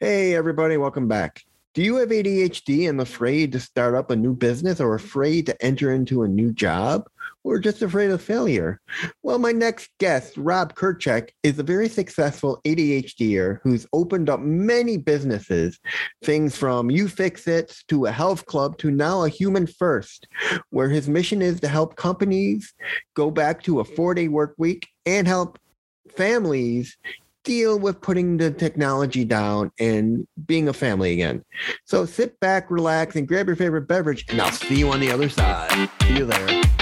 Hey, everybody, welcome back. Do you have ADHD and afraid to start up a new business or afraid to enter into a new job or just afraid of failure? Well, my next guest, Rob Krecak, is a very successful ADHDer who's opened up many businesses, things from You Fix It to a health club to now a Human First, where his mission is to help companies go back to a four day work week and help families deal with putting the technology down and being a family again. So sit back, relax, and grab your favorite beverage, and I'll see you on the other side. See you there.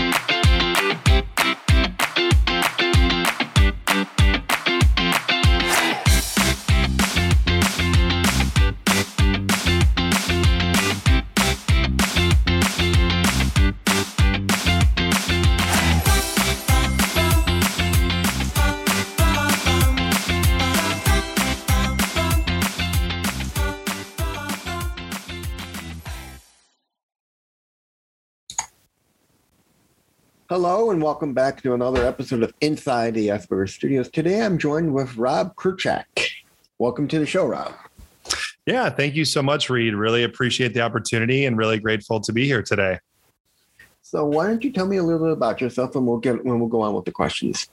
Hello and welcome back to another episode of Inside the Asperger Studios. Today I'm joined with Rob Krecak. Welcome to the show, Rob. Yeah, thank you so much, Reed. Really appreciate the opportunity and really grateful to be here today. So why don't you tell me a little bit about yourself and we'll get when we'll go on with the questions.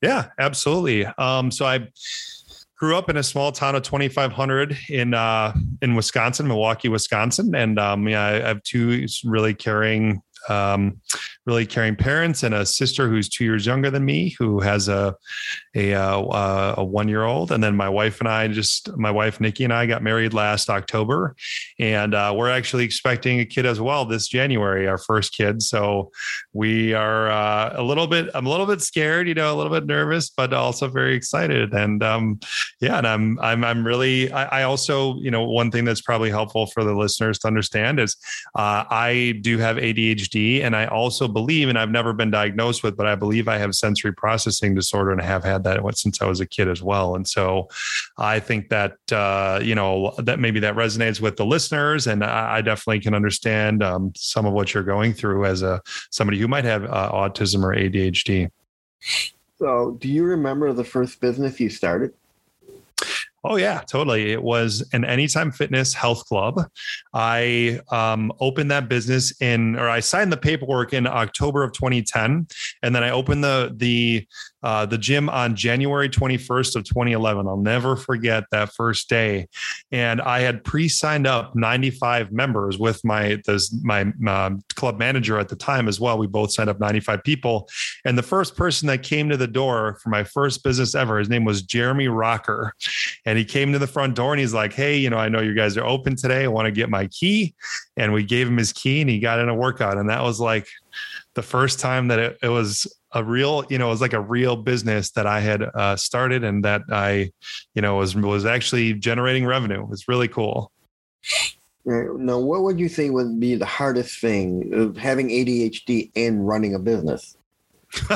Yeah, absolutely. Um, so I grew up in a small town of 2500 in uh, in Wisconsin, Milwaukee, Wisconsin, and um, yeah, I have two really caring um, really caring parents and a sister who's two years younger than me who has a a, uh, a one year old and then my wife and I just my wife Nikki and I got married last October. And uh, we're actually expecting a kid as well this January our first kid. So we are uh, a little bit I'm a little bit scared you know a little bit nervous but also very excited. And um, yeah and I'm I'm I'm really I, I, also you know one thing that's probably helpful for the listeners to understand is uh, I do have ADHD and I also believe, and I've never been diagnosed with, but I believe I have sensory processing disorder and I have had that since I was a kid as well. And so I think that, uh, you know, that maybe that resonates with the listeners. And I, I definitely can understand um, some of what you're going through as a somebody who might have uh, autism or ADHD. So, do you remember the first business you started? Oh yeah, totally. It was an Anytime Fitness Health Club. I um, opened that business in, or I signed the paperwork in October of 2010, and then I opened the the uh, the gym on January 21st of 2011. I'll never forget that first day. And I had pre-signed up 95 members with my this, my uh, club manager at the time as well. We both signed up 95 people. And the first person that came to the door for my first business ever, his name was Jeremy Rocker. And he came to the front door and he's like, Hey, you know, I know you guys are open today. I want to get my key. And we gave him his key and he got in a workout. And that was like the first time that it, it was a real, you know, it was like a real business that I had uh, started and that I, you know, was was actually generating revenue. It's really cool. Now, what would you say would be the hardest thing of having ADHD and running a business?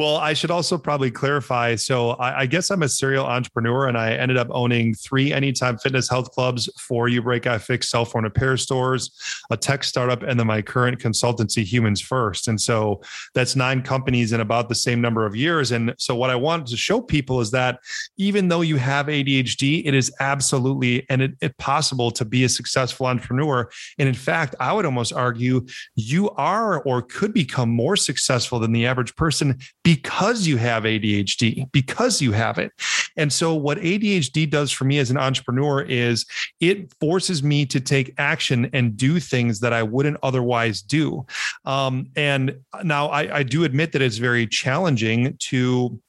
Well, I should also probably clarify. So, I, I, guess I'm a serial entrepreneur, and I ended up owning three Anytime Fitness Health Clubs, four uBreakiFix cell phone repair stores, a tech startup, and then my current consultancy, Humans First. And so that's nine companies in about the same number of years. And so, what I want to show people is that even though you have ADHD, it is absolutely and it, it possible to be a successful entrepreneur. And in fact, I would almost argue you are or could become more successful than the average person because you have ADHD, because you have it. And so, what ADHD does for me as an entrepreneur is it forces me to take action and do things that I wouldn't otherwise do. Um, and now I, I do admit that it's very challenging to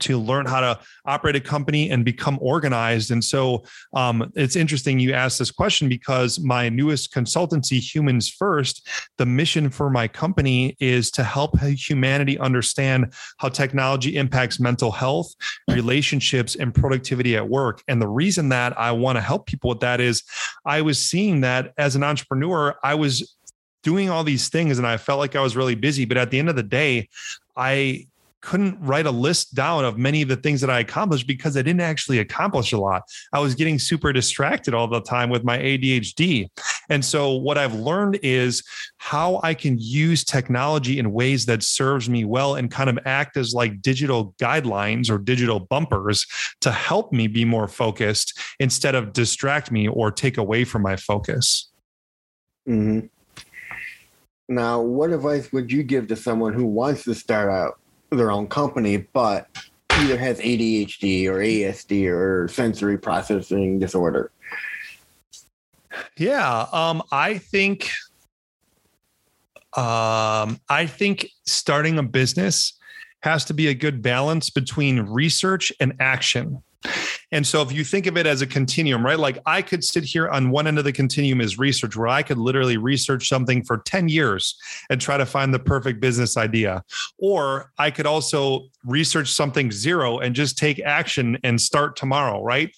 to learn how to operate a company and become organized. And so um, it's interesting you asked this question because my newest consultancy, Humans First, the mission for my company is to help humanity understand how technology impacts mental health, relationships, and productivity at work. And the reason that I want to help people with that is I was seeing that as an entrepreneur, I was doing all these things and I felt like I was really busy. But at the end of the day, I couldn't write a list down of many of the things that I accomplished because I didn't actually accomplish a lot. I was getting super distracted all the time with my ADHD. And so what I've learned is how I can use technology in ways that serves me well and kind of act as like digital guidelines or digital bumpers to help me be more focused instead of distract me or take away from my focus. Mm-hmm. Now, what advice would you give to someone who wants to start out their own company, but either has ADHD or ASD or sensory processing disorder? Yeah, um, I think um, I think starting a business has to be a good balance between research and action. And so if you think of it as a continuum, right? Like I could sit here on one end of the continuum is research, where I could literally research something for 10 years and try to find the perfect business idea. Or I could also research something zero and just take action and start tomorrow, right?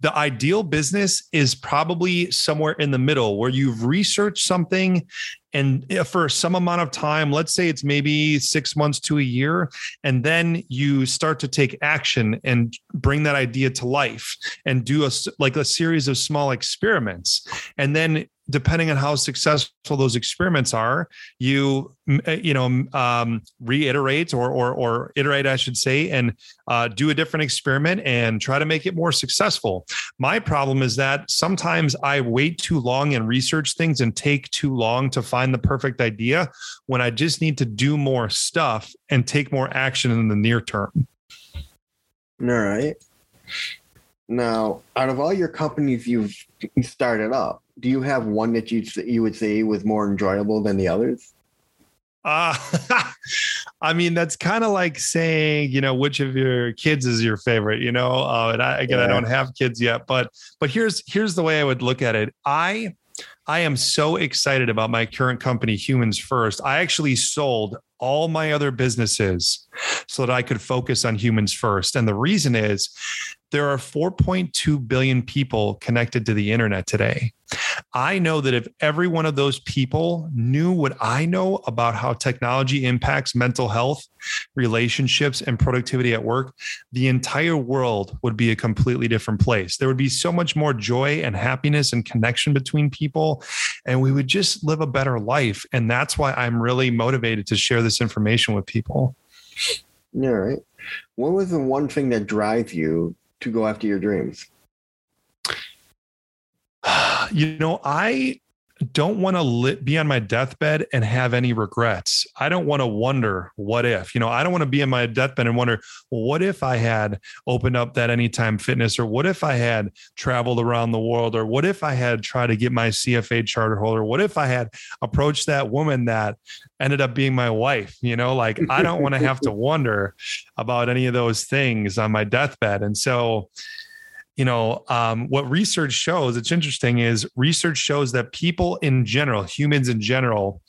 The ideal business is probably somewhere in the middle where you've researched something and eh, for some amount of time let's say it's maybe six months to a year and then you start to take action and bring that idea to life and do a like a series of small experiments. And then depending on how successful those experiments are, you uh, you know um, reiterate or or or iterate, I should say, and uh, do a different experiment and try to make it more successful. My problem is that sometimes I wait too long and research things and take too long to find the perfect idea when I just need to do more stuff and take more action in the near term. All right. Now, out of all your companies you've started up, do you have one that you you would say was more enjoyable than the others? Uh, I mean, that's kind of like saying, you know, which of your kids is your favorite, you know? Uh, and I, again, yeah. I don't have kids yet, but, but here's, here's the way I would look at it. I, I am so excited about my current company, Humans First. I actually sold all my other businesses so that I could focus on humans first. And the reason is there are 4.2 billion people connected to the internet today. I know that if every one of those people knew what I know about how technology impacts mental health, relationships, and productivity at work, the entire world would be a completely different place. There would be so much more joy and happiness and connection between people, and we would just live a better life. And that's why I'm really motivated to share this information with people. All right. What was the one thing that drives you to go after your dreams? You know, I don't want to li- be on my deathbed and have any regrets. I don't want to wonder what if, you know, I don't want to be in my deathbed and wonder, well, what if I had opened up that anytime fitness or what if I had traveled around the world or what if I had tried to get my CFA charter holder? What if I had approached that woman that ended up being my wife? You know, like I don't want to have to wonder about any of those things on my deathbed. And so, you know um, what research shows it's interesting is research shows that people in general humans in general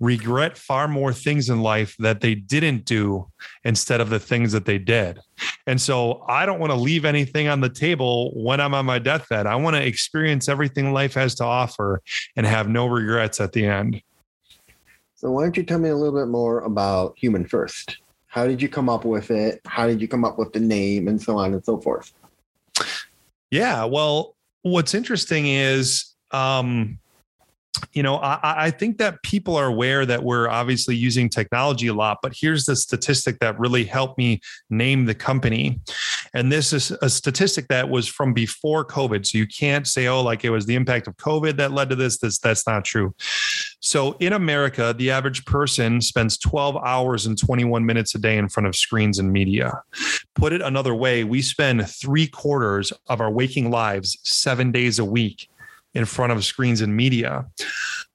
regret far more things in life that they didn't do instead of the things that they did. And so i don't want to leave anything on the table when i'm on my deathbed. I want to experience everything life has to offer and have no regrets at the end. So why don't you tell me a little bit more about human first? How did you come up with it? How did you come up with the name and so on and so forth yeah. Well, what's interesting is, um, you know, I, I, think that people are aware that we're obviously using technology a lot, but here's the statistic that really helped me name the company. And this is a statistic that was from before COVID. So you can't say, oh, like it was the impact of COVID that led to this. This that's not true. So in America, the average person spends 12 hours and 21 minutes a day in front of screens and media. Put it another way, we spend three quarters of our waking lives seven days a week in front of screens and media.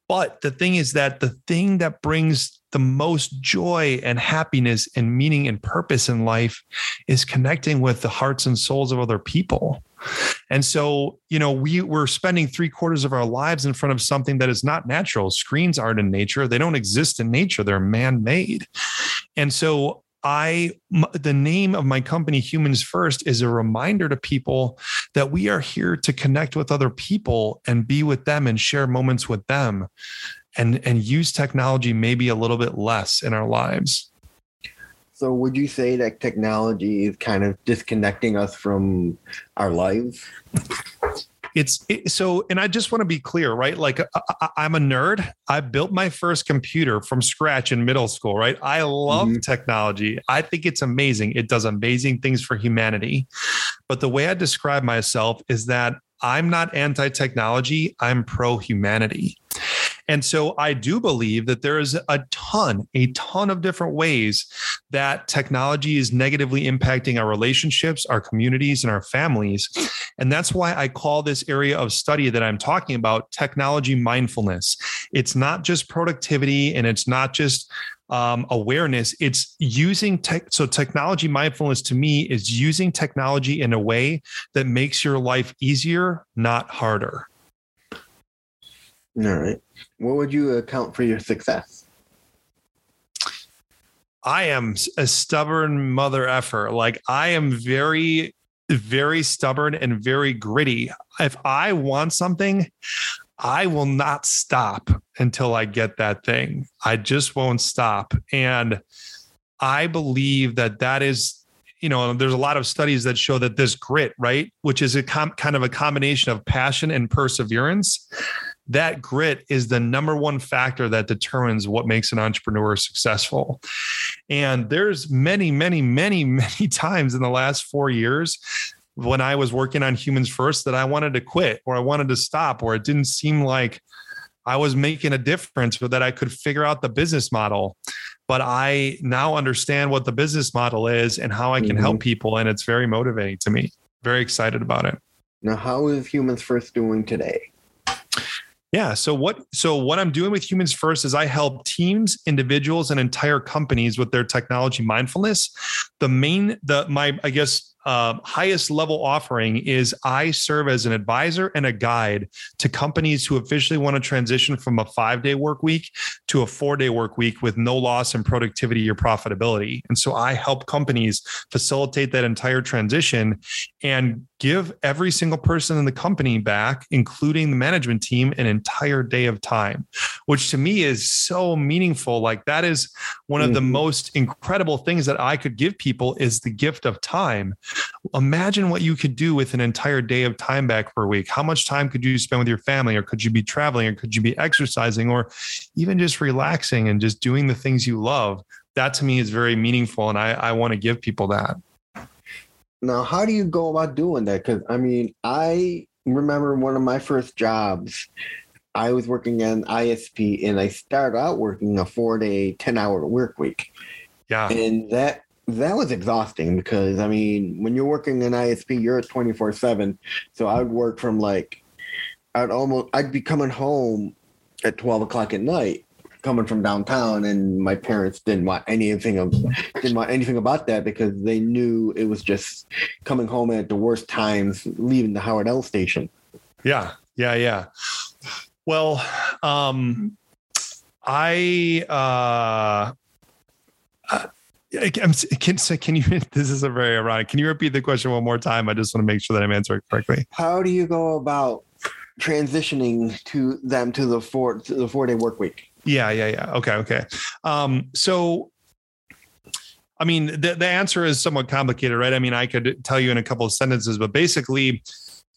But the thing is that the thing that brings the most joy and happiness and meaning and purpose in life is connecting with the hearts and souls of other people. And so, you know, we we're spending three quarters of our lives in front of something that is not natural. Screens aren't in nature. They don't exist in nature. They're man-made. And so I the name of my company Humans First is a reminder to people that we are here to connect with other people and be with them and share moments with them and and use technology maybe a little bit less in our lives. So would you say that technology is kind of disconnecting us from our lives? it's it, so and i just want to be clear right? Like uh, uh, uh, I, am a nerd. I built my first computer from scratch in middle school right? I love mm-hmm. technology. I think it's amazing. It does amazing things for humanity. But the way i describe myself is that i'm not anti-technology. I'm pro-humanity and so I do believe that there is a ton, a ton of different ways that technology is negatively impacting our relationships, our communities, and our families. And that's why I call this area of study that I'm talking about technology mindfulness. It's not just productivity and it's not just um, awareness it's using tech so technology mindfulness to me is using technology in a way that makes your life easier not harder all right. What would you account for your success? I am a stubborn mother effer. Like I am very, very stubborn and very gritty. If I want something, I will not stop until I get that thing. I just won't stop. And I believe that that is you know, there's a lot of studies that show that this grit, right, which is a com- kind of a combination of passion and perseverance, that grit is the number one factor that determines what makes an entrepreneur successful. And there's many, many, many, many times in the last four years when I was working on humans first that I wanted to quit or I wanted to stop or it didn't seem like I was making a difference or that I could figure out the business model. But I now understand what the business model is and how I can mm-hmm. help people. And it's very motivating to me. Very excited about it. Now, how is Humans First doing today? Yeah. So what so what I'm doing with Humans First is I help teams, individuals, and entire companies with their technology mindfulness. The main the my I guess uh, highest level offering is I serve as an advisor and a guide to companies who officially want to transition from a five day work week to a four day work week with no loss in productivity or profitability. And so I help companies facilitate that entire transition and give every single person in the company back, including the management team, an entire day of time, which to me is so meaningful. Like that is one of mm-hmm. the most incredible things that I could give people is the gift of time. Imagine what you could do with an entire day of time back per week. How much time could you spend with your family, or could you be traveling, or could you be exercising, or even just relaxing and just doing the things you love? That to me is very meaningful. And I, I want to give people that. Now, how do you go about doing that? Because I mean, I remember one of my first jobs. I was working in ISP and I started out working a four day, 10 hour work week. Yeah. And that that was exhausting because I mean, when you're working in ISP, you're at 24 7. So I would work from like I'd almost I'd be coming home at 12 o'clock at night coming from downtown and my parents didn't want anything of didn't want anything about that because they knew it was just coming home at the worst times leaving the Howard L station. Yeah. Yeah, yeah. Well, um I uh can, can you this is a very ironic can you repeat the question one more time i just want to make sure that i'm answering correctly how do you go about transitioning to them to the four to the four day work week yeah, yeah, yeah. Okay, okay. Um, so I mean, the, the answer is somewhat complicated, right? I mean, I could tell you in a couple of sentences, but basically,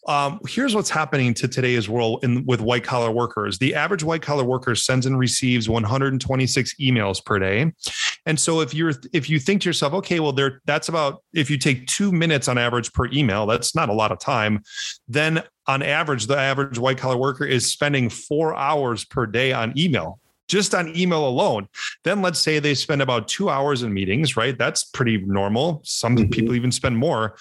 um, here's what's happening to today's world in, with white collar workers. The average white collar worker sends and receives 126 emails per day, and so if you're if you think to yourself, okay, well, there that's about if you take two minutes on average per email, that's not a lot of time. Then on average, the average white collar worker is spending four hours per day on email just on email alone. Then let's say they spend about two hours in meetings, right? That's pretty normal. Some mm-hmm. people even spend more.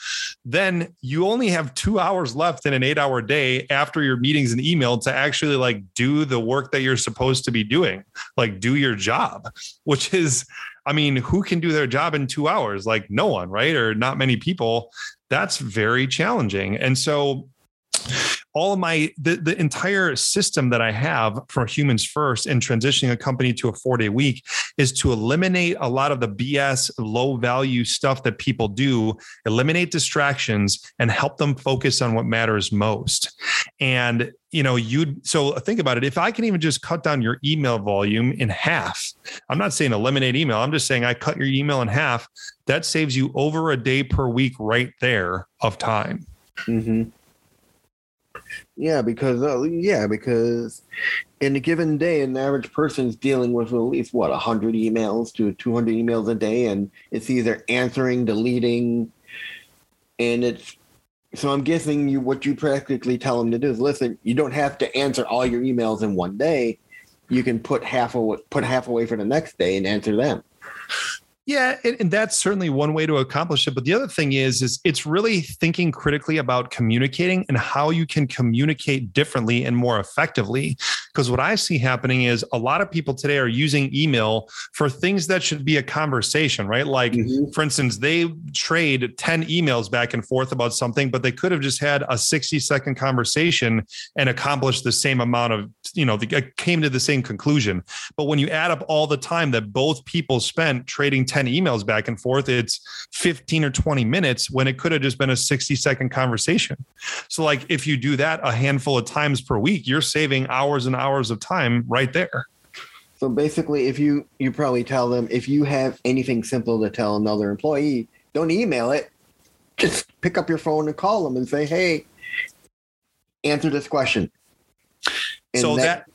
Then you only have two hours left in an eight hour day after your meetings and email to actually like do the work that you're supposed to be doing, like do your job, which is, I mean, who can do their job in two hours? Like no one, right? Or not many people. That's very challenging. And so, all of my the, the entire system that I have for humans first and transitioning a company to a four day week is to eliminate a lot of the BS low value stuff that people do, eliminate distractions and help them focus on what matters most. And you know, you'd so think about it. If I can even just cut down your email volume in half, I'm not saying eliminate email. I'm just saying I cut your email in half. That saves you over a day per week right there of time. Mm-hmm. Yeah, because uh, yeah, because in a given day, an average person is dealing with at least what hundred emails to two hundred emails a day, and it's either answering, deleting, and it's. So I'm guessing you what you practically tell them to do is listen. You don't have to answer all your emails in one day. You can put half away, put half away for the next day and answer them. Yeah, and, and, that's certainly one way to accomplish it. But the other thing is, is it's really thinking critically about communicating and how you can communicate differently and more effectively. Because what I see happening is a lot of people today are using email for things that should be a conversation, right? Like, mm-hmm. for instance, they trade 10 emails back and forth about something, but they could have just had a 60 second conversation and accomplished the same amount of, you know, they uh, came to the same conclusion. But when you add up all the time that both people spent trading 10 emails back and forth, it's 15 or 20 minutes when it could have just been a 60 second conversation. So, like, if you do that a handful of times per week, you're saving hours and hours of time right there. So basically, if you you probably tell them if you have anything simple to tell another employee, don't email it. Just pick up your phone and call them and say, "Hey, answer this question." And so that, that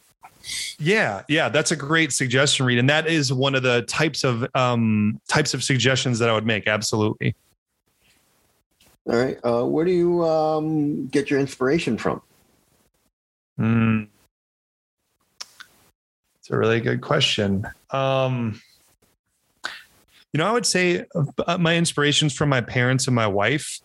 yeah, yeah, that's a great suggestion, Reed, and that is one of the types of um, types of suggestions that I would make. Absolutely. All right. Uh, where do you um, get your inspiration from? Mm. It's a really good question. Um, you know, I would say uh, my inspirations from my parents and my wife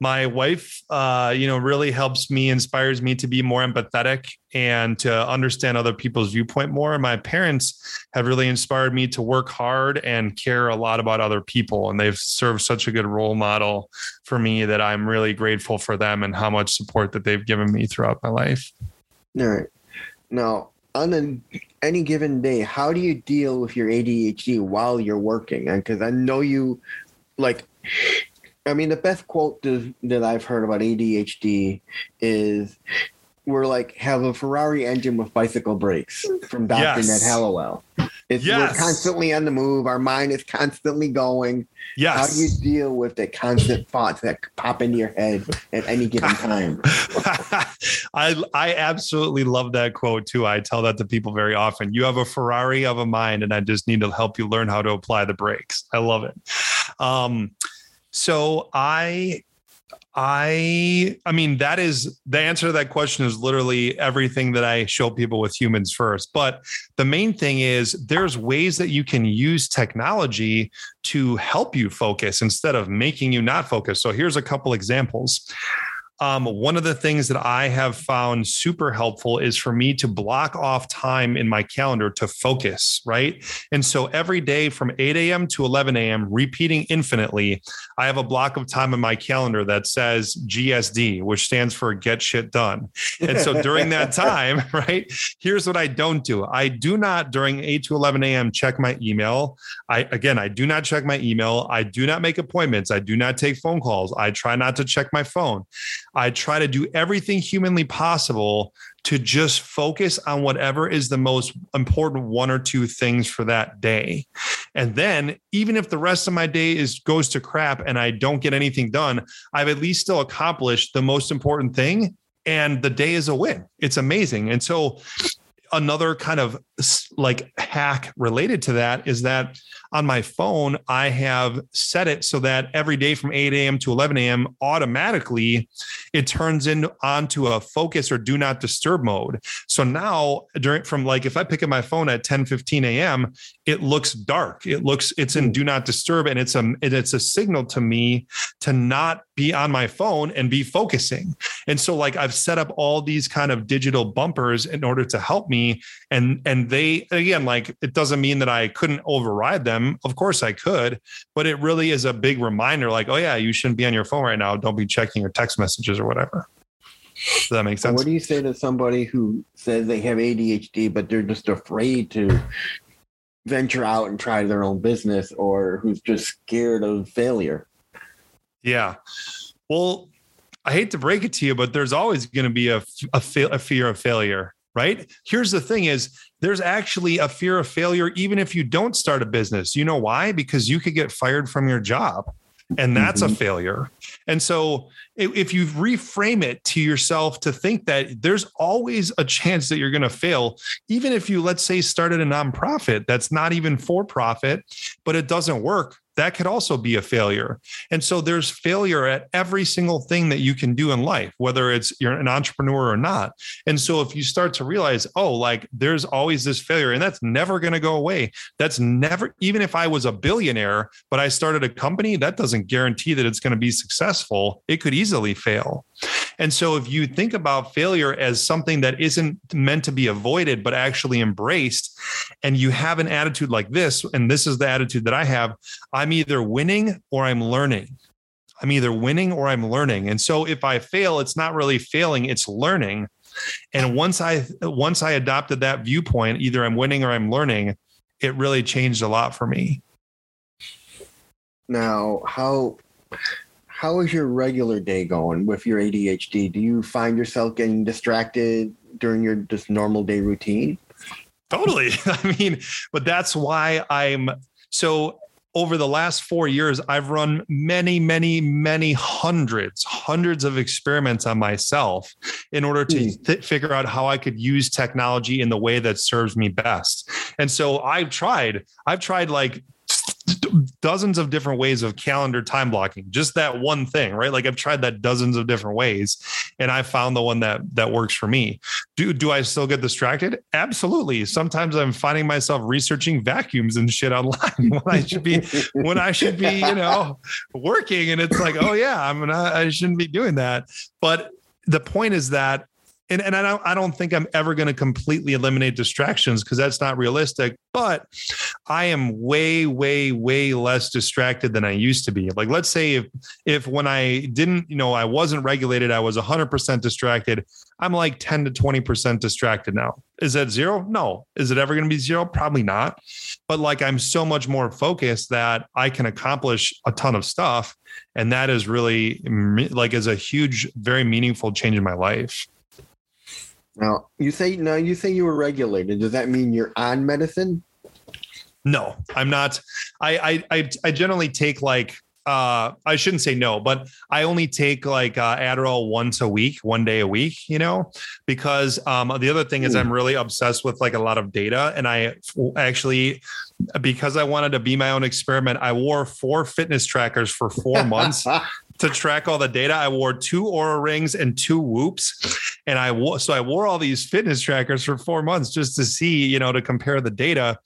my wife uh, you know really helps me inspires me to be more empathetic and to understand other people's viewpoint more. My parents have really inspired me to work hard and care a lot about other people and they've served such a good role model for me that i'm really grateful for them and how much support that they've given me throughout my life. All right. Now on an, any given day how do you deal with your adhd while you're working? Because i know you like I mean, the best quote that I've heard about ADHD is we're like have a Ferrari engine with bicycle brakes from Dr. Yes. Ned Hallowell. It's yes. we're constantly on the move. Our mind is constantly going. Yes. How do you deal with the constant thoughts that pop into your head at any given time? I I absolutely love that quote too. I tell that to people very often. You have a Ferrari of a mind, and I just need to help you learn how to apply the brakes. I love it. Um, so I I I mean that is the answer to that question is literally everything that I show people with humans first. But the main thing is there's ways that you can use technology to help you focus instead of making you not focus. So here's a couple examples um, one of the things that I have found super helpful is for me to block off time in my calendar to focus, right? And so every day from 8 a.m. to 11 a.m., repeating infinitely, I have a block of time in my calendar that says GSD, which stands for Get Shit Done. And so during that time, right, here's what I don't do I do not during 8 to 11 a.m. check my email. I, again, I do not check my email. I do not make appointments. I do not take phone calls. I try not to check my phone. I try to do everything humanly possible to just focus on whatever is the most important one or two things for that day. And then even if the rest of my day is goes to crap and I don't get anything done, I've at least still accomplished the most important thing and the day is a win. It's amazing. And so another kind of like hack related to that is that on my phone, I have set it so that every day from 8 a.m. to 11 a.m. automatically it turns in onto a focus or do not disturb mode. So now during from like if I pick up my phone at 10 15 a.m., it looks dark. It looks it's in hmm. do not disturb, and it's a it's a signal to me to not be on my phone and be focusing. And so like I've set up all these kind of digital bumpers in order to help me. And and they again, like it doesn't mean that I couldn't override them them. Of course I could, but it really is a big reminder like, oh, yeah, you shouldn't be on your phone right now. Don't be checking your text messages or whatever. Does that make sense? What do you say to somebody who says they have ADHD, but they're just afraid to venture out and try their own business or who's just scared of failure? Yeah. Well, I hate to break it to you, but there's always going to be a, a, fa- a fear of failure right? Here's the thing is there's actually a fear of failure even if you don't start a business. You know why? Because you could get fired from your job and that's mm-hmm. a failure. And so if you reframe it to yourself to think that there's always a chance that you're going to fail, even if you, let's say, started a nonprofit that's not even for profit, but it doesn't work, that could also be a failure. And so there's failure at every single thing that you can do in life, whether it's you're an entrepreneur or not. And so if you start to realize, oh, like there's always this failure and that's never going to go away. That's never, even if I was a billionaire, but I started a company, that doesn't guarantee that it's going to be successful. It could easily fail. And so if you think about failure as something that isn't meant to be avoided, but actually embraced, and you have an attitude like this, and this is the attitude that I have, I'm either winning or I'm learning. I'm either winning or I'm learning. And so if I fail, it's not really failing, it's learning. And once I once I adopted that viewpoint, either I'm winning or I'm learning, it really changed a lot for me. Now, how how is your regular day going with your ADHD? Do you find yourself getting distracted during your just normal day routine? Totally. I mean, but that's why I'm so over the last four years, I've run many, many, many hundreds, hundreds of experiments on myself in order to hmm. th- figure out how I could use technology in the way that serves me best. And so I've tried, I've tried like dozens of different ways of calendar time blocking just that one thing right? Like i've tried that dozens of different ways and i found the one that that works for me. Do do i still get distracted? Absolutely. Sometimes i'm finding myself researching vacuums and shit online when i should be when i should be you know working and it's like oh yeah i'm gonna i shouldn't be doing that. But the point is that and, and I don't I don't think I'm ever going to completely eliminate distractions because that's not realistic. But I am way, way, way less distracted than I used to be. Like let's say if if when I didn't, you know, I wasn't regulated, I was 100% distracted. I'm like 10 to 20% distracted now. Is that zero? No. Is it ever going to be zero? Probably not. But like I'm so much more focused that I can accomplish a ton of stuff. And that is really like is a huge, very meaningful change in my life. Now you say now you say you were regulated. Does that mean you're on medicine? No, I'm not. I I I, I generally take like uh, I shouldn't say no, but I only take like uh, Adderall once a week, one day a week, you know, because um, the other thing is I'm really obsessed with like a lot of data. And I actually, because I wanted to be my own experiment, I wore four fitness trackers for four months to track all the data. I wore two Oura rings and two whoops. And I wore, so I wore all these fitness trackers for four months just to see, you know, to compare the data.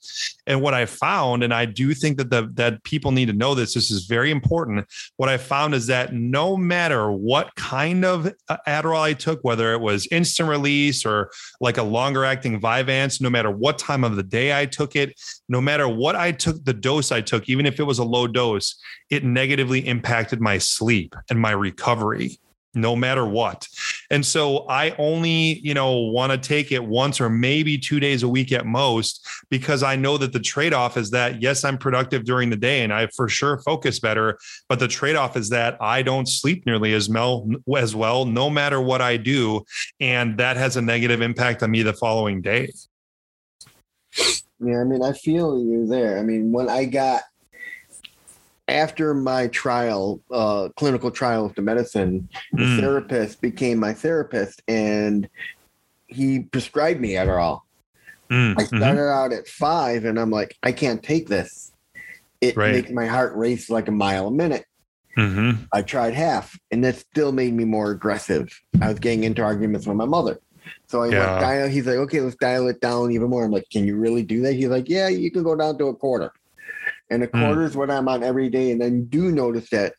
And what I found, and I do think that the that people need to know this, this is very important. What I found is that no matter what kind of uh, Adderall I took, whether it was instant release or like a longer acting Vyvanse, no matter what time of the day I took it, no matter what I took, the dose I took, even if it was a low dose, it negatively impacted my sleep and my recovery no matter what. And so I only, you know, want to take it once or maybe 2 days a week at most because I know that the trade-off is that yes, I'm productive during the day and I for sure focus better, but the trade-off is that I don't sleep nearly as well as well no matter what I do and that has a negative impact on me the following day. Yeah, I mean, I feel you there. I mean, when I got after my trial, uh, clinical trial of the medicine, the mm. therapist became my therapist, and he prescribed me Adderall. Mm. I mm-hmm. started mm-hmm. out at five, and I'm like, I can't take this. It right. makes my heart race like a mile a minute. Mm-hmm. I tried half, and that still made me more aggressive. I was getting into arguments with my mother. So I yeah. went dial. He's like, okay, let's dial it down even more. I'm like, can you really do that? He's like, yeah, you can go down to a quarter and a hmm. quarter mm. is what I'm on every day. And then do notice that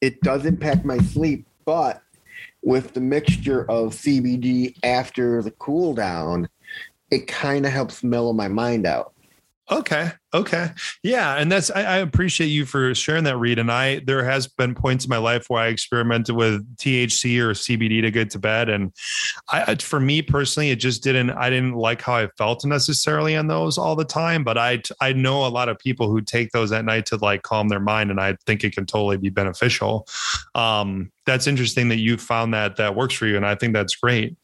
it does impact my sleep, but with the mixture of CBD after the cool down, it kind of helps mellow my mind out. Okay. Okay. Yeah. And that's, I, I, appreciate you for sharing that, Reed. And I, there has been points in my life where I experimented with THC or CBD to get to bed. And I, for me personally, it just didn't, I didn't like how I felt necessarily on those all the time. But I, I know a lot of people who take those at night to like calm their mind. And I think it can totally be beneficial. Um, that's interesting that you found that that works for you. And I think that's great.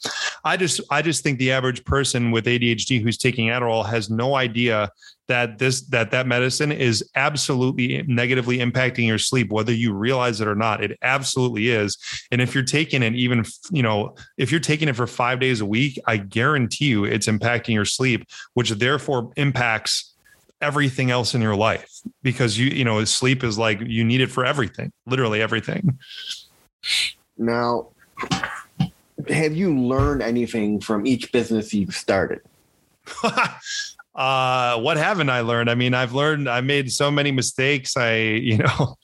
I just I just think the average person with ADHD who's taking Adderall has no idea that this that that medicine is absolutely negatively impacting your sleep whether you realize it or not. It absolutely is. And if you're taking it even you know if you're taking it for 5 days a week i guarantee you it's impacting your sleep which therefore impacts everything else in your life because you you know sleep is like you need it for everything literally everything. Now have you learned anything from each business you've started uh, what haven't I learned? I mean, I've learned, I made so many mistakes. I, you know,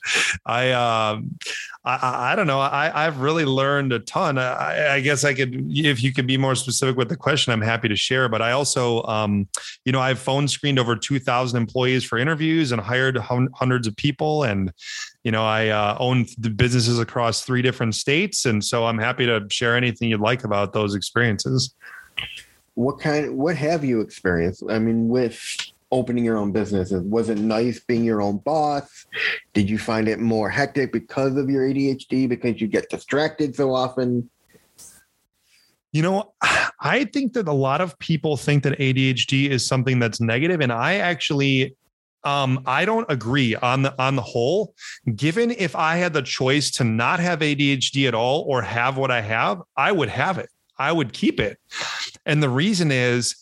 I, um, I, I don't know. I, I've really learned a ton. I, I, guess I could, if you could be more specific with the question, I'm happy to share. But I also, um, you know, I've phone screened over 2,000 employees for interviews and hired hundreds of people. And, you know, I uh, own the businesses across three different states. And so I'm happy to share anything you'd like about those experiences what kind what have you experienced i mean with opening your own business was it nice being your own boss did you find it more hectic because of your adhd because you get distracted so often you know i think that a lot of people think that adhd is something that's negative and i actually um, I don't agree on the on the whole. Given if I had the choice to not have ADHD at all or have what I have, I would have it. I would keep it. And the reason is,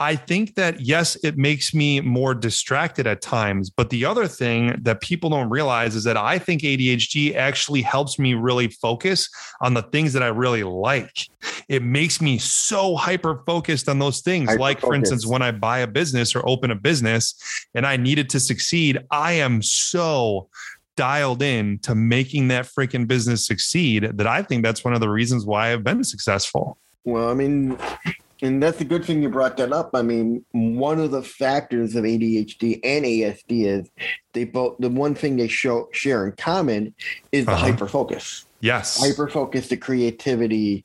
I think that yes, it makes me more distracted at times. But the other thing that people don't realize is that I think ADHD actually helps me really focus on the things that I really like. It makes me so hyper focused on those things. Like, for instance, when I buy a business or open a business and I need it to succeed, I am so dialed in to making that freaking business succeed that I think that's one of the reasons why I've been successful. Well, I mean, and that's a good thing you brought that up. I mean, one of the factors of ADHD and ASD is they both the one thing they show share in common is the uh-huh. hyper focus. Yes. Hyper focus, the creativity.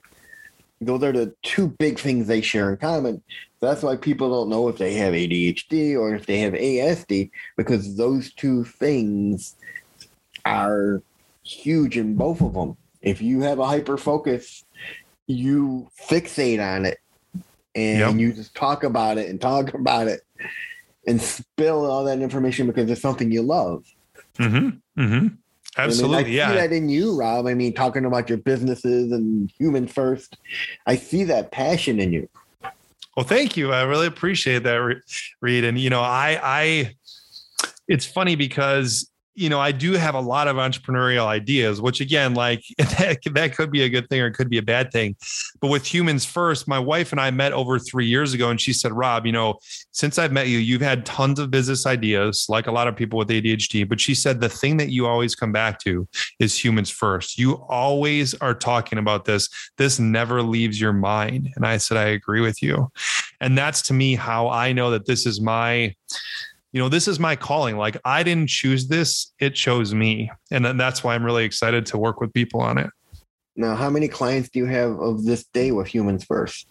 Those are the two big things they share in common. That's why people don't know if they have ADHD or if they have ASD because those two things are huge in both of them. If you have a hyper focus, you fixate on it and yep. you just talk about it and talk about it and spill all that information because it's something you love. Mm-hmm. Mm-hmm. Absolutely. I, mean, I yeah. see that in you, Rob. I mean, talking about your businesses and human first. I see that passion in you. Well, thank you. I really appreciate that, Reed. And you know, I, I, it's funny because you know, I do have a lot of entrepreneurial ideas, which again, like that, that could be a good thing or it could be a bad thing. But with humans first, my wife and I met over three years ago, and she said, Rob, you know, since I've met you, you've had tons of business ideas, like a lot of people with ADHD. But she said the thing that you always come back to is humans first. You always are talking about this. This never leaves your mind. And I said, I agree with you. And that's to me how I know that this is my you know, this is my calling. Like I didn't choose this, it chose me. And then that's why I'm really excited to work with people on it. Now, how many clients do you have of this day with Humans First?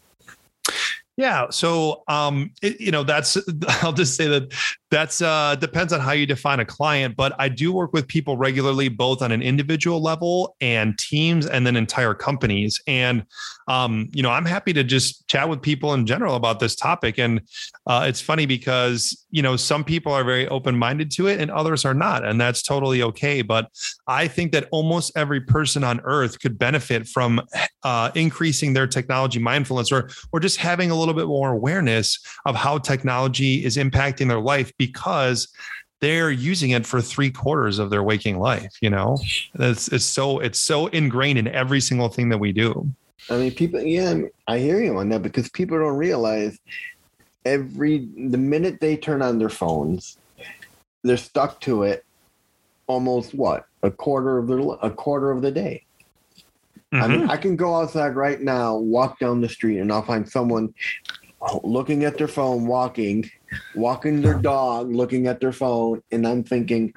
Yeah. So, um, it, you know, that's, I'll just say that that's uh, depends on how you define a client, but I do work with people regularly, both on an individual level and teams, and then entire companies. And um, you know, I'm happy to just chat with people in general about this topic. And uh, it's funny because you know some people are very open minded to it, and others are not, and that's totally okay. But I think that almost every person on Earth could benefit from uh, increasing their technology mindfulness, or or just having a little bit more awareness of how technology is impacting their life because they're using it for three quarters of their waking life. You know, it's, it's so it's so ingrained in every single thing that we do. I mean, people. Yeah, I hear you on that because people don't realize every the minute they turn on their phones, they're stuck to it almost what a quarter of their a quarter of the day. Mm-hmm. I mean, mm-hmm. I can go outside right now, walk down the street, and I'll find someone looking at their phone, walking, walking their dog, looking at their phone, and I'm thinking,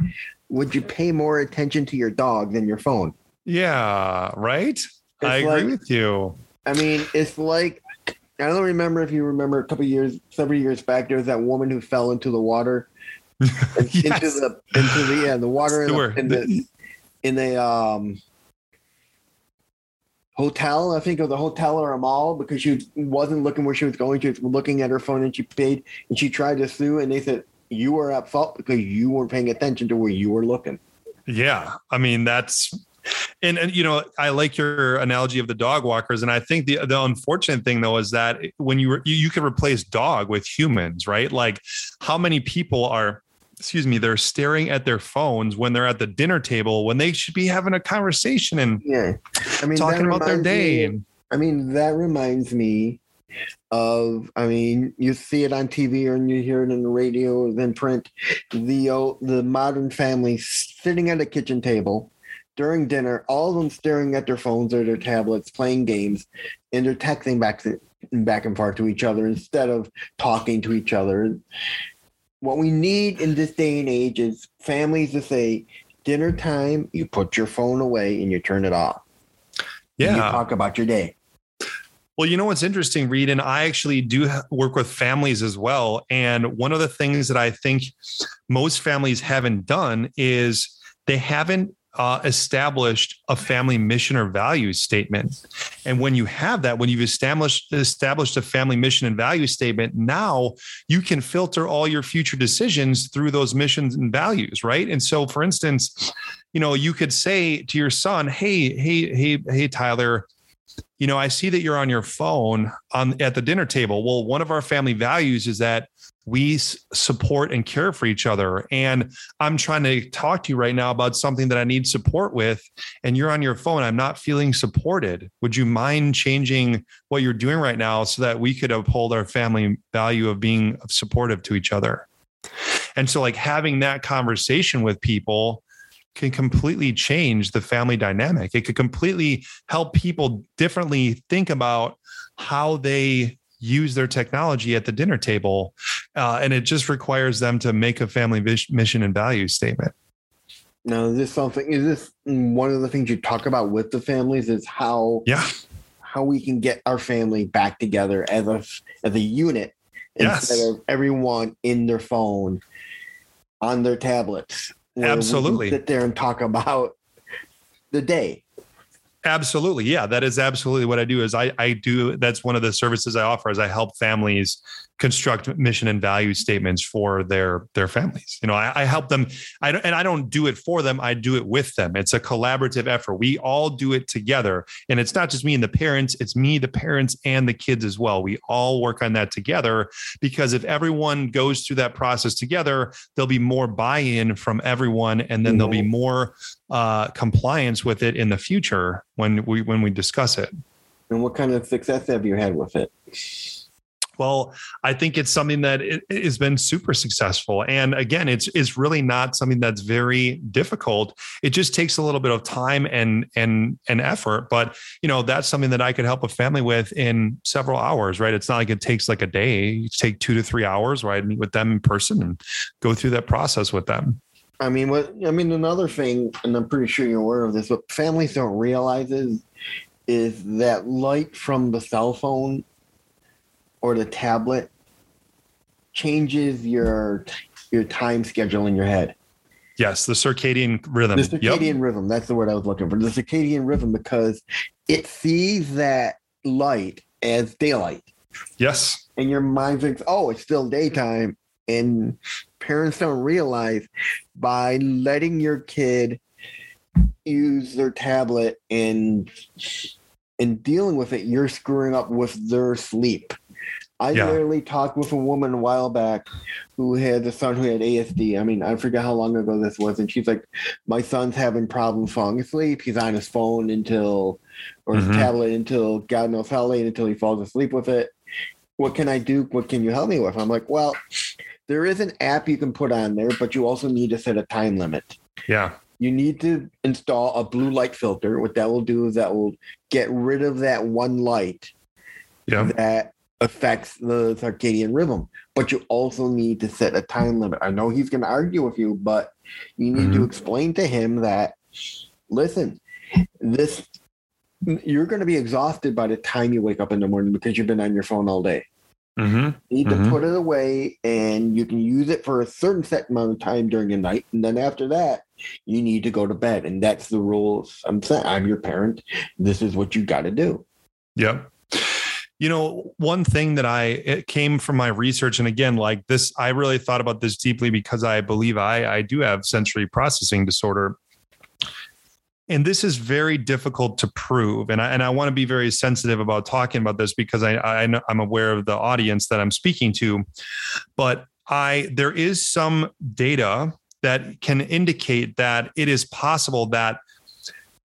would you pay more attention to your dog than your phone? Yeah, right. It's I agree with you. I mean, it's like I don't remember if you remember a couple years, several years back, there was that woman who fell into the water, yes. into the into the yeah the water in the, in the in the um hotel. I think of the hotel or a mall because she wasn't looking where she was going. Was looking at her phone and she paid and she tried to sue and they said you were at fault because you weren't paying attention to where you were looking. Yeah, I mean that's and, and you know I like your analogy of the dog walkers, and I think the the unfortunate thing though is that when you you, you can replace dog with humans, right? Like how many people are excuse me, they're staring at their phones when they're at the dinner table when they should be having a conversation and yeah, I mean talking about their day. Me, I mean that reminds me of I mean you see it on TV or you hear it in the radio or then print the uh, the modern family sitting at a kitchen table during dinner, all of them staring at their phones or their tablets, playing games, and they're texting back to, back and forth to each other instead of talking to each other what we need in this day and age is families to say, dinner time, you put your phone away and you turn it off. Yeah. you talk about your day. Well, you know what's interesting, Reed, and I actually do work with families as well. And one of the things that I think most families haven't done is they haven't uh, established a family mission or values statement. And when you have that, when you've established established a family mission and value statement, now you can filter all your future decisions through those missions and values, right? And so, for instance, you know, you could say to your son, "Hey, hey, hey, hey, Tyler." You know, I see that you're on your phone on at the dinner table. Well, one of our family values is that we support and care for each other. And I'm trying to talk to you right now about something that I need support with, and you're on your phone. I'm not feeling supported. Would you mind changing what you're doing right now so that we could uphold our family value of being supportive to each other? And so, like having that conversation with people can completely change the family dynamic. It could completely help people differently think about how they use their technology at the dinner table. Uh, and it just requires them to make a family vis- mission and value statement. Now, is this something? Is this one of the things you talk about with the families? Is how yeah how we can get our family back together as a as a unit yes. instead of everyone in their phone on their tablets. Absolutely, sit there and talk about the day Absolutely. Yeah, that is absolutely what I do is I I do that's one of the services I offer is I help families construct mission and value statements for their their families. You know, I, I help them I don't, and I don't do it for them, I do it with them. It's a collaborative effort. We all do it together. And it's not just me and the parents, it's me, the parents and the kids as well. We all work on that together because if everyone goes through that process together, there'll be more buy-in from everyone and then mm-hmm. there'll be mm-hmm. more uh, compliance with it in the future when we when we discuss it. And what kind of success have you had with it? Well, I think it's something that has been super successful, and again, it's it's really not something that's very difficult. It just takes a little bit of time and and and effort, but you know that's something that I could help a family with in several hours. Right? It's not like it takes like a day. You take two to three hours. Right? Meet with them in person and go through that process with them. I mean, what I mean, another thing, and I'm pretty sure you're aware of this, what families don't realize is is that light from the cell phone or the tablet changes your your time schedule in your head. Yes, the circadian rhythm. The circadian yep. rhythm. That's the word I was looking for. The circadian rhythm because it sees that light as daylight. Yes. And your mind thinks, oh, it's still daytime. And parents don't realize by letting your kid use their tablet and and dealing with it, you're screwing up with their sleep. I yeah. literally talked with a woman a while back who had a son who had ASD. I mean, I forget how long ago this was, and she's like, "My son's having problems falling asleep. He's on his phone until, or his mm-hmm. tablet until God knows how late until he falls asleep with it. What can I do? What can you help me with?" I'm like, "Well, there is an app you can put on there, but you also need to set a time limit. Yeah. You need to install a blue light filter. What that will do is that will get rid of that one light yeah. that affects the circadian rhythm. But you also need to set a time limit. I know he's going to argue with you, but you need mm-hmm. to explain to him that, listen, this you're going to be exhausted by the time you wake up in the morning because you've been on your phone all day. Mm-hmm. You need to Mhm. put it away and you can use it for a certain set amount of time during the night. And then after that, you need to go to bed. And that's the rules. I'm saying I'm your parent. This is what you got to do. Yep. You know, one thing that I it came from my research, and again, like this, I really thought about this deeply because I believe I I do have sensory processing disorder. And this is very difficult to prove, and I and I want to be very sensitive about talking about this because I, I know I'm aware of the audience that I'm speaking to, but I there is some data that can indicate that it is possible that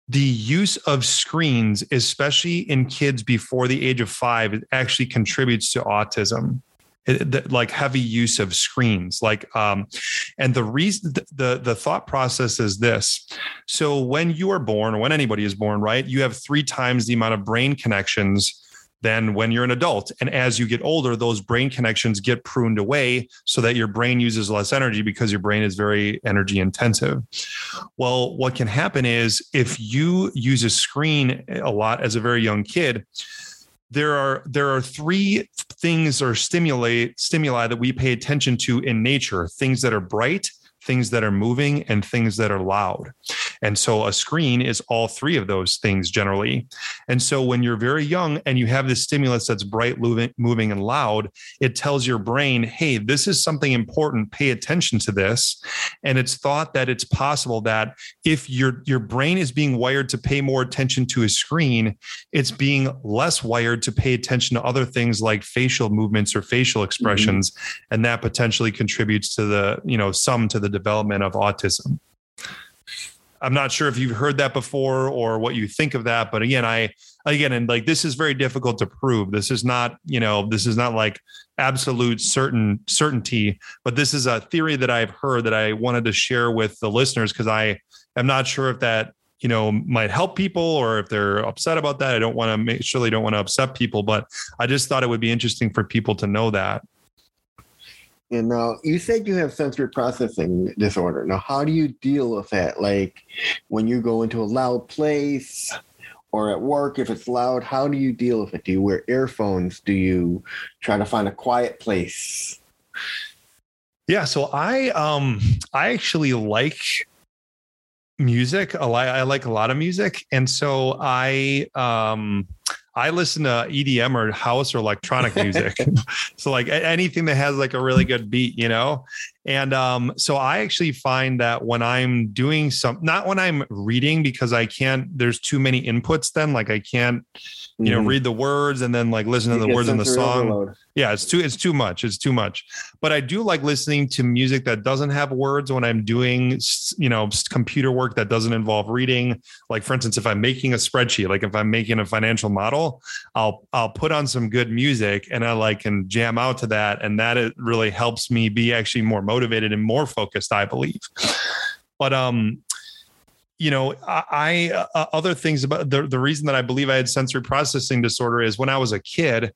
the use of screens, especially in kids before the age of five, it actually contributes to autism. It- the- like heavy use of screens, like, um, and the reason, the the thought process is this. So when you are born, or when anybody is born, right, you have three times the amount of brain connections than when you're an adult. And as you get older, those brain connections get pruned away so that your brain uses less energy because your brain is very energy intensive. Well, what can happen is if you use a screen a lot as a very young kid, there are there are three things or stimulate stimuli that we pay attention to in nature, things that are bright, things that are moving and things that are loud. And so a screen is all three of those things generally. And so when you're very young and you have this stimulus that's bright, moving, and loud, it tells your brain, hey, this is something important. Pay attention to this. And it's thought that it's possible that if your your brain is being wired to pay more attention to a screen, it's being less wired to pay attention to other things like facial movements or facial mm-hmm. expressions, and that potentially contributes to the you know some to the development of autism. I'm not sure if you've heard that before or what you think of that, but again, I again and like this is very difficult to prove. This is not, you know, this is not like absolute certain certainty, but this is a theory that I've heard that I wanted to share with the listeners because I am not sure if that you know might help people or if they're upset about that. I don't want to make surely don't want to upset people, but I just thought it would be interesting for people to know that. And now you said you have sensory processing disorder. Now, how do you deal with that? Like when you go into a loud place or at work, if it's loud, how do you deal with it? Do you wear earphones? Do you try to find a quiet place? Yeah, so I um I actually like music. A lot, I like a lot of music, and so I um I listen to EDM or house or electronic music. so like anything that has like a really good beat, you know. And um so I actually find that when I'm doing some not when I'm reading because I can't there's too many inputs then like I can't you know Mhm. read the words and then like listen to You the words in the song overload. Yeah it's too it's too much it's too much. But i do like listening to music that doesn't have words when i'm doing you know computer work that doesn't involve reading. Like for instance if i'm making a spreadsheet like if i'm making a financial model i'll i'll put on some good music and i like can jam out to that. And that it really helps me be actually more motivated and more focused i believe. But um you know, I, I uh, other things about the, the reason that I believe I had sensory processing disorder is when I was a kid,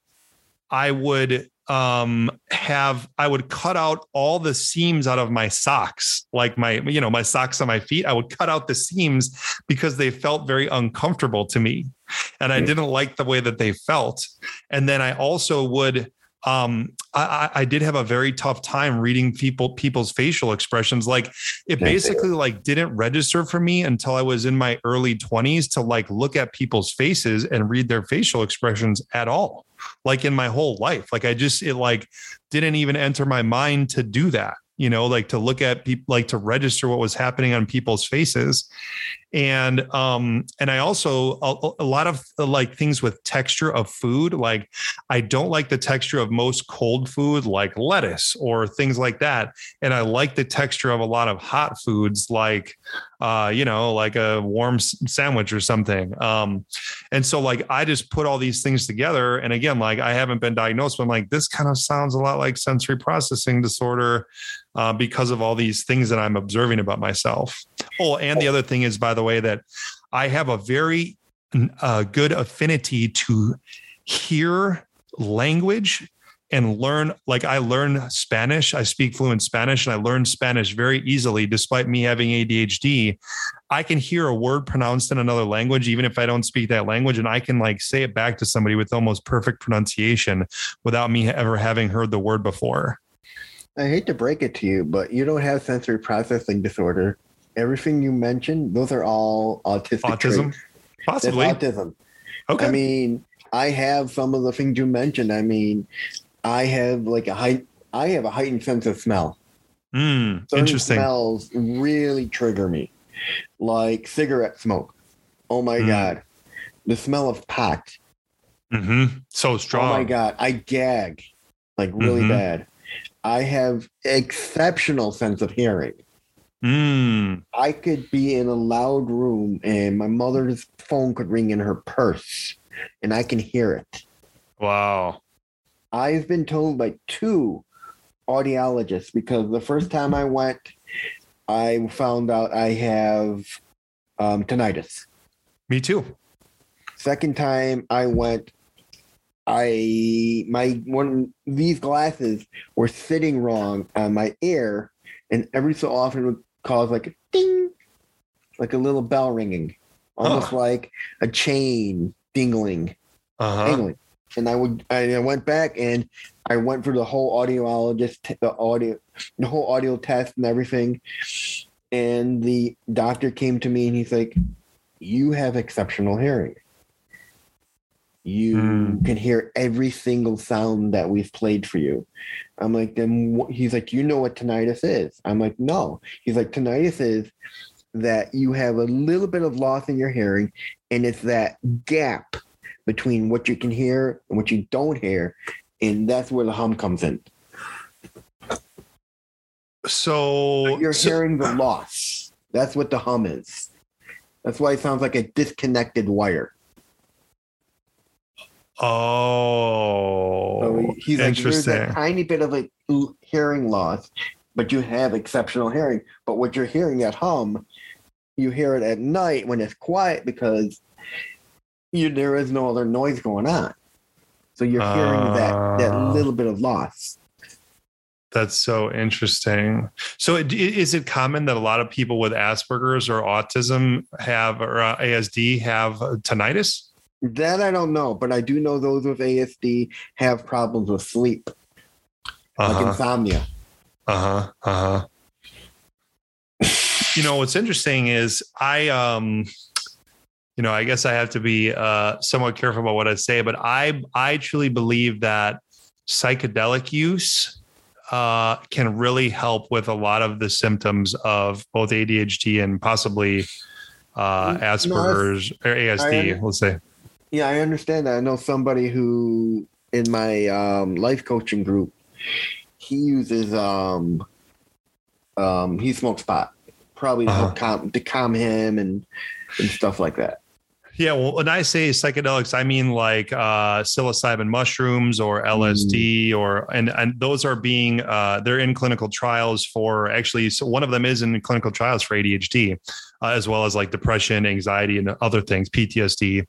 I would um have I would cut out all the seams out of my socks, like my, you know, my socks on my feet. I would cut out the seams because they felt very uncomfortable to me. And I Mm. didn't like the way that they felt. And then I also would um I, I I did have a very tough time reading people people's facial expressions. Like it basically like didn't register for me until I was in my early 20s to like look at people's faces and read their facial expressions at all. Like in my whole life. Like I just it like didn't even enter my mind to do that. You know, like to look at people, like to register what was happening on people's faces, and um, and I also a, a lot of uh, like things with texture of food. Like I don't like the texture of most cold food, like lettuce or things like that, and I like the texture of a lot of hot foods, like uh, you know, like a warm sandwich or something. Um, and so like I just put all these things together. And again, like I haven't been diagnosed, but I'm like, this kind of sounds a lot like sensory processing disorder uh, because of all these things that I'm observing about myself. Oh, and the other thing is, by the way, that I have a very uh, good affinity to hear language and learn like I learn Spanish. I speak fluent Spanish and I learn Spanish very easily despite me having ADHD. I can hear a word pronounced in another language even if I don't speak that language and I can like say it back to somebody with almost perfect pronunciation without me ever having heard the word before. I hate to break it to you, but you don't have sensory processing disorder. Everything you mentioned, those are all autistic Autism? traits. Possibly. That's autism. Okay. I mean, I have some of the things you mentioned. I mean, I have like a height. I have a heightened sense of smell. Mm, Certain interesting. smells really trigger me, like cigarette smoke. Oh my Mm. god, the smell of pot. Mm-hmm. So strong. Oh my god, I gag like really Mhm. bad. I have exceptional sense of hearing. Mm, I could be in a loud room and my mother's phone could ring in her purse, and I can hear it. wow. I've been told by two audiologists because the first time I went, I found out I have um, tinnitus. Me too. Second time I went, I my one these glasses were sitting wrong on my ear, and every so often would cause like a ding, like a little bell ringing, almost Huh. like a chain dingling Uh huh. England. And I would, I went back and I went for the whole audiologist, t- the audio, the whole audio test and everything. And the doctor came to me and he's like, "You have exceptional hearing. You Hmm. can hear every single sound that we've played for you." I'm like, "Then wh-" he's like, "You know what tinnitus is?" I'm like, "No." He's like, "Tinnitus is." That you have a little bit of loss in your hearing, and it's that gap between what you can hear and what you don't hear. And that's where the hum comes in. So You're so- hearing the loss. That's what the hum is. That's why it sounds like a disconnected wire. Oh, So he's like, there's interesting. a tiny bit of a hearing loss, but you have exceptional hearing. But what you're hearing at hum, you hear it at night when it's quiet because you there is no other noise going on. So you're hearing that that Ah. little bit of loss. That's so interesting. So, it- is it common that a lot of people with Asperger's or autism have or uh, ASD have tinnitus? That I don't know, but I do know those with ASD have problems with sleep, like Uh huh. insomnia. Uh huh. Uh huh. You know what's interesting is I um, you know, I guess I have to be uh somewhat careful about what I say, but I I truly believe that psychedelic use uh can really help with a lot of the symptoms of both ADHD and possibly uh No, Asperger's or ASD, I- let's say. Yeah, I understand that. I know somebody who in my um, life coaching group, he uses um, um, he smokes pot, probably to, calm, to calm him and and stuff like that. Yeah, well, when I say psychedelics, I mean like uh, psilocybin mushrooms or LSD, or and and those are being uh, they're in clinical trials for actually. So one of them is in clinical trials for ADHD, uh, as well as like depression, anxiety, and other things, PTSD.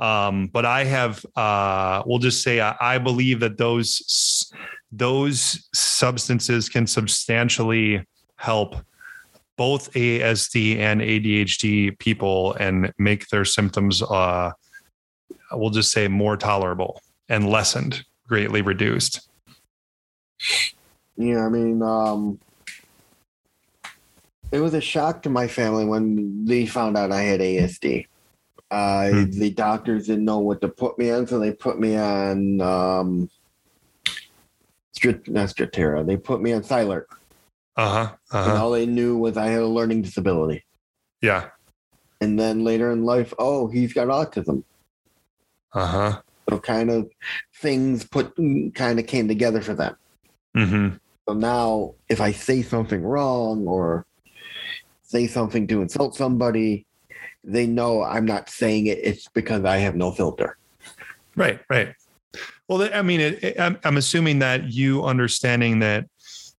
Um, but I have, uh, we'll just say, I, I believe that those those substances can substantially help both ASD and ADHD people and make their symptoms, uh, we'll just say, more tolerable and lessened, greatly reduced. Yeah, I mean, um, it was a shock to my family when they found out I had ASD. Uh, Hmm. The doctors didn't know what to put me on, so they put me on um, Strat- not Strattera. They put me on Cylert, Uh huh. Uh and all they knew was I had a learning disability. Yeah. And then later in life, oh, he's got autism. Uh huh. So kind of things put kind of came together for them. Mm-hmm. So now, if I say something wrong or say something to insult somebody, they know I'm not saying it. It's because I have no filter. Right. Right. Well, I mean, it, it, I'm, I'm assuming that you understanding that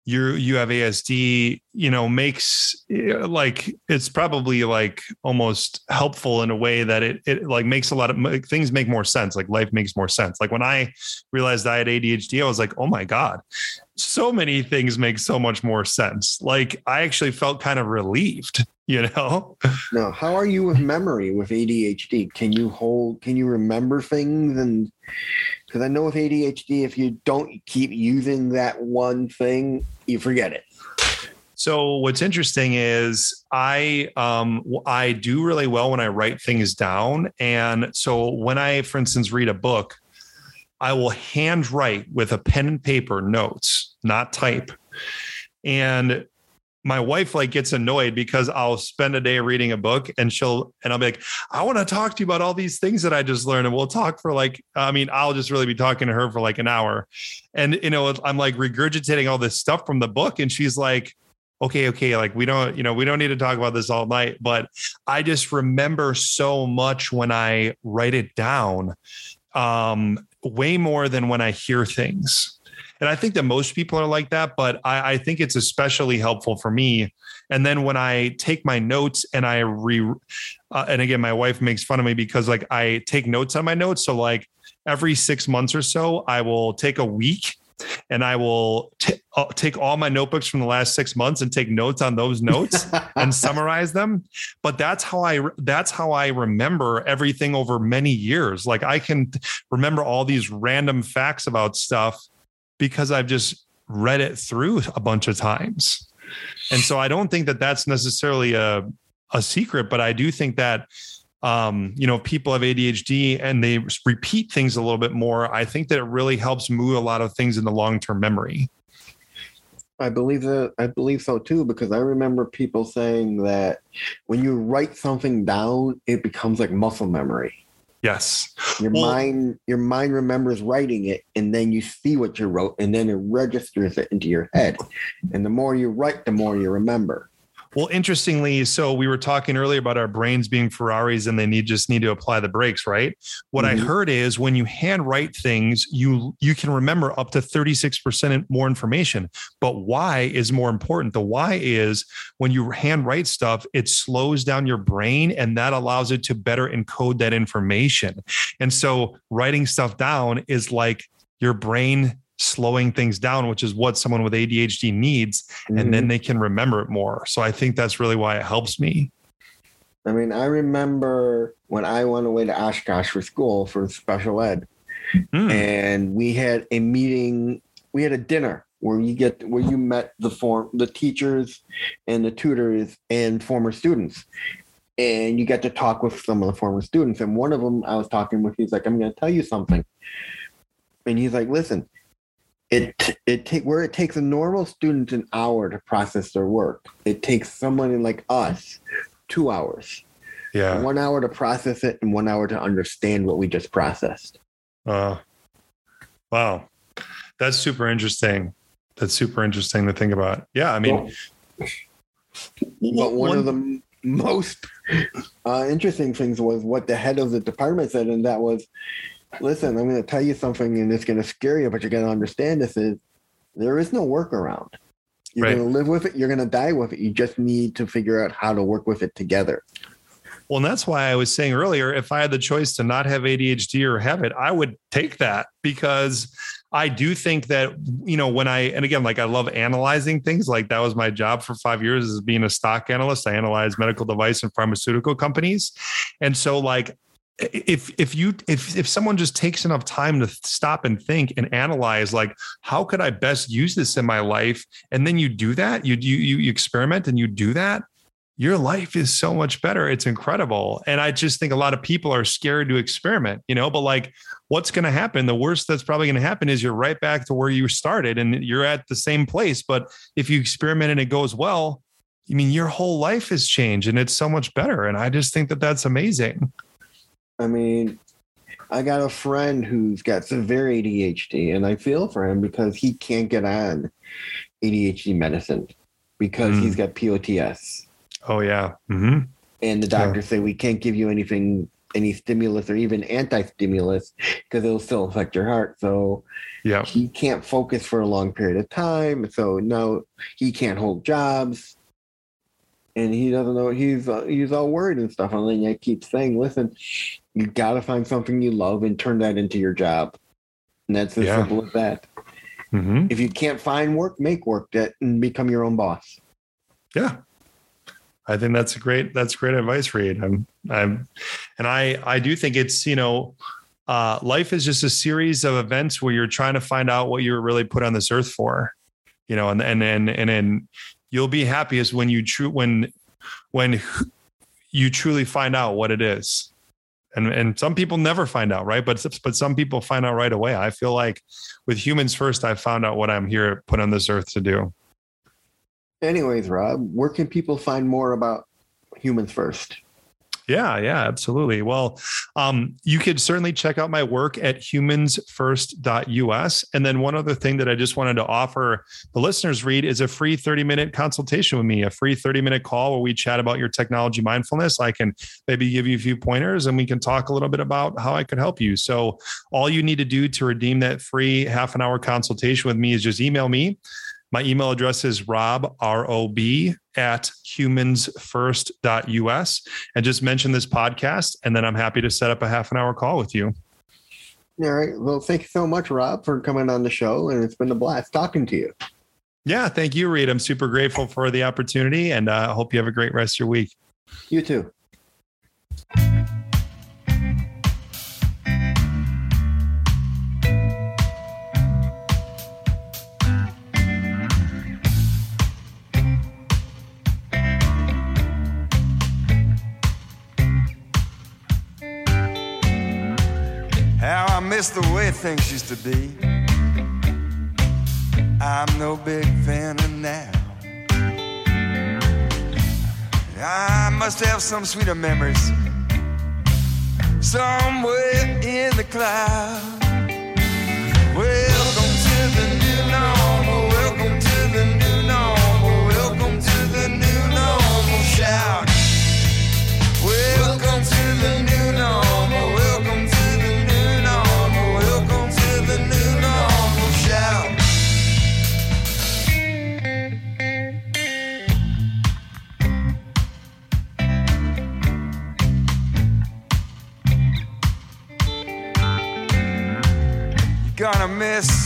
you you have ASD you know makes eh, like it's probably like almost helpful in a way that it it like makes a lot of things make more sense like life makes more sense. Like when i realized i had adhd i was like oh my god so many things make so much more sense. Like i actually felt kind of relieved you know? No how are you with memory with adhd can you hold can you remember things? And because i know with adhd if you don't keep using that one thing you forget it so what's interesting is I um, I do really well when I write things down, and so when I, for instance, read a book, I will handwrite with a pen and paper notes, not type, and my wife like gets annoyed because I'll spend a day reading a book and she'll and I'll be like, I want to talk to you about all these things that I just learned. And we'll talk for like, I mean, I'll just really be talking to her for like an hour. And you know, I'm like regurgitating all this stuff from the book. And she's like, okay, okay, like we don't, you know, we don't need to talk about this all night, but I just remember so much when I write it down, um, way more than when I hear things. And I think that most people are like that, but I, I think it's especially helpful for me. And then when I take my notes and I re, uh, and again, my wife makes fun of me because like I take notes on my notes. So like every six months or so, I will take a week and I will t- uh, take all my notebooks from the last six months and take notes on those notes and summarize them. But that's how I that's how I remember everything over many years. Like I can remember all these random facts about stuff because I've just read it through a bunch of times. And so I don't think that that's necessarily a a secret, but I do think that um, you know, people have ADHD and they repeat things a little bit more, I think that it really helps move a lot of things in the long term memory. I believe that I believe so too, because I remember people saying that when you write something down, it becomes like muscle memory. Yes. Your well, mind your mind remembers writing it and then you see what you wrote and then it registers it into your head. And the more you write, the more you remember. Well, interestingly, so we were talking earlier about our brains being Ferraris and they need just need to apply the brakes, right? What mm-hmm. I heard is when you handwrite things, you you can remember up to 36% more information. But why is more important. The why is when you handwrite stuff, it slows down your brain and that allows it to better encode that information. And so writing stuff down is like your brain slowing things down, which is what someone with ADHD needs. Mm-hmm. And then mm-hmm. they can remember it more. So I think that's really why it helps me. I mean, I remember when I went away to Oshkosh for school for special ed, mm. and we had a meeting, we had a dinner where you get where you met the form the teachers and the tutors and former students and you get to talk with some of the former students and one of them i was talking with he's like i'm going to tell you something and he's like listen it it take where it takes a normal student an hour to process their work. It takes someone like us two hours. Yeah. One hour to process it and one hour to understand what we just processed. Uh wow. That's super interesting. That's super interesting to think about. Yeah i mean well, but one, one of the most uh, interesting things was what the head of the department said and that was listen, I'm going to tell you something and it's going to scare you, but you're going to understand this is there is no workaround. You're right. going to live with it. You're going to die with it. You just need to figure out how to work with it together. Well, and that's why I was saying earlier, if I had the choice to not have ADHD or have it, I would take that because I do think that, you know, when I, and again, like I love analyzing things, like that was my job for five years as being a stock analyst. I analyze medical device and pharmaceutical companies. And so, like, if if you if if someone just takes enough time to stop and think and analyze like how could i best use this in my life? And then you do that you you you experiment and you do that your life is so much better. It's incredible. And i just think a lot of people are scared to experiment you know but like what's going to happen? The worst that's probably going to happen is you're right back to where you started and you're at the same place. But if you experiment and it goes well i mean your whole life has changed and it's so much better. And i just think that that's amazing I mean, I got a friend who's got severe ADHD, and I feel for him because he can't get on ADHD medicine because mm. he's got POTS. Oh yeah. Mm-hmm. And the doctors yeah. say we can't give you anything any stimulus or even anti-stimulus because it'll still affect your heart. So Yeah. he can't focus for a long period of time. So no, he can't hold jobs, and he doesn't know. He's uh, he's all worried and stuff. And then I keep saying, listen, you got to find something you love and turn that into your job. And that's as Yeah. simple as that. hmm If you can't find work, make work that and become your own boss. Yeah. I think that's a great that's great advice, Reed. I'm I'm and I I do think it's, you know, uh, life is just a series of events where you're trying to find out what you were really put on this earth for. You know, and and and and then you'll be happiest when you true when when you truly find out what it is. And and some people never find out, right? But but some people find out right away. I feel like with humans first, I found out what I'm here put on this earth to do. Anyways, Rob, where can people find more about humans first? Yeah, yeah, absolutely. Well, um, you could certainly check out my work at humansfirst.us. And then one other thing that I just wanted to offer the listeners Reed is a free 30 minute consultation with me, a free 30 minute call where we chat about your technology mindfulness. I can maybe give you a few pointers and we can talk a little bit about how I could help you. So all you need to do to redeem that free half an hour consultation with me is just email me. My email address is rob, R O B, at humansfirst.us and just mention this podcast. And then I'm happy to set up a half an hour call with you. All right. Well, thank you so much, Rob, for coming on the show. And it's been a blast talking to you. Yeah. Thank you, Reed. I'm super grateful for the opportunity and I uh, hope you have a great rest of your week. You too. Miss the way things used to be. I'm no big fan of now. I must have some sweeter memories somewhere in the cloud.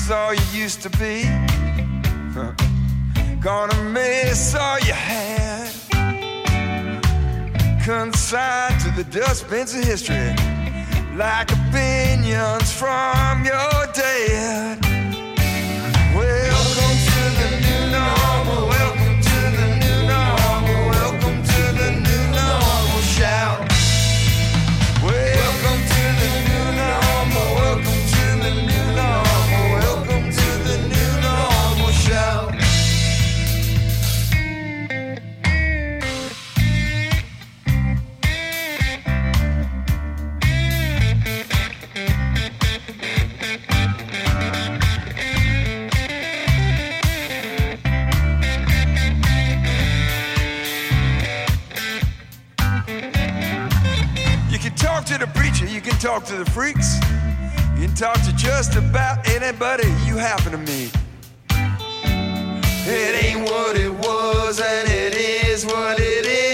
Miss all you used to be. Gonna miss all you had consigned to the dustbins of history like opinions from your dad. Talk to the freaks, you can talk to just about anybody you happen to meet. It ain't what it was, and it is what it is.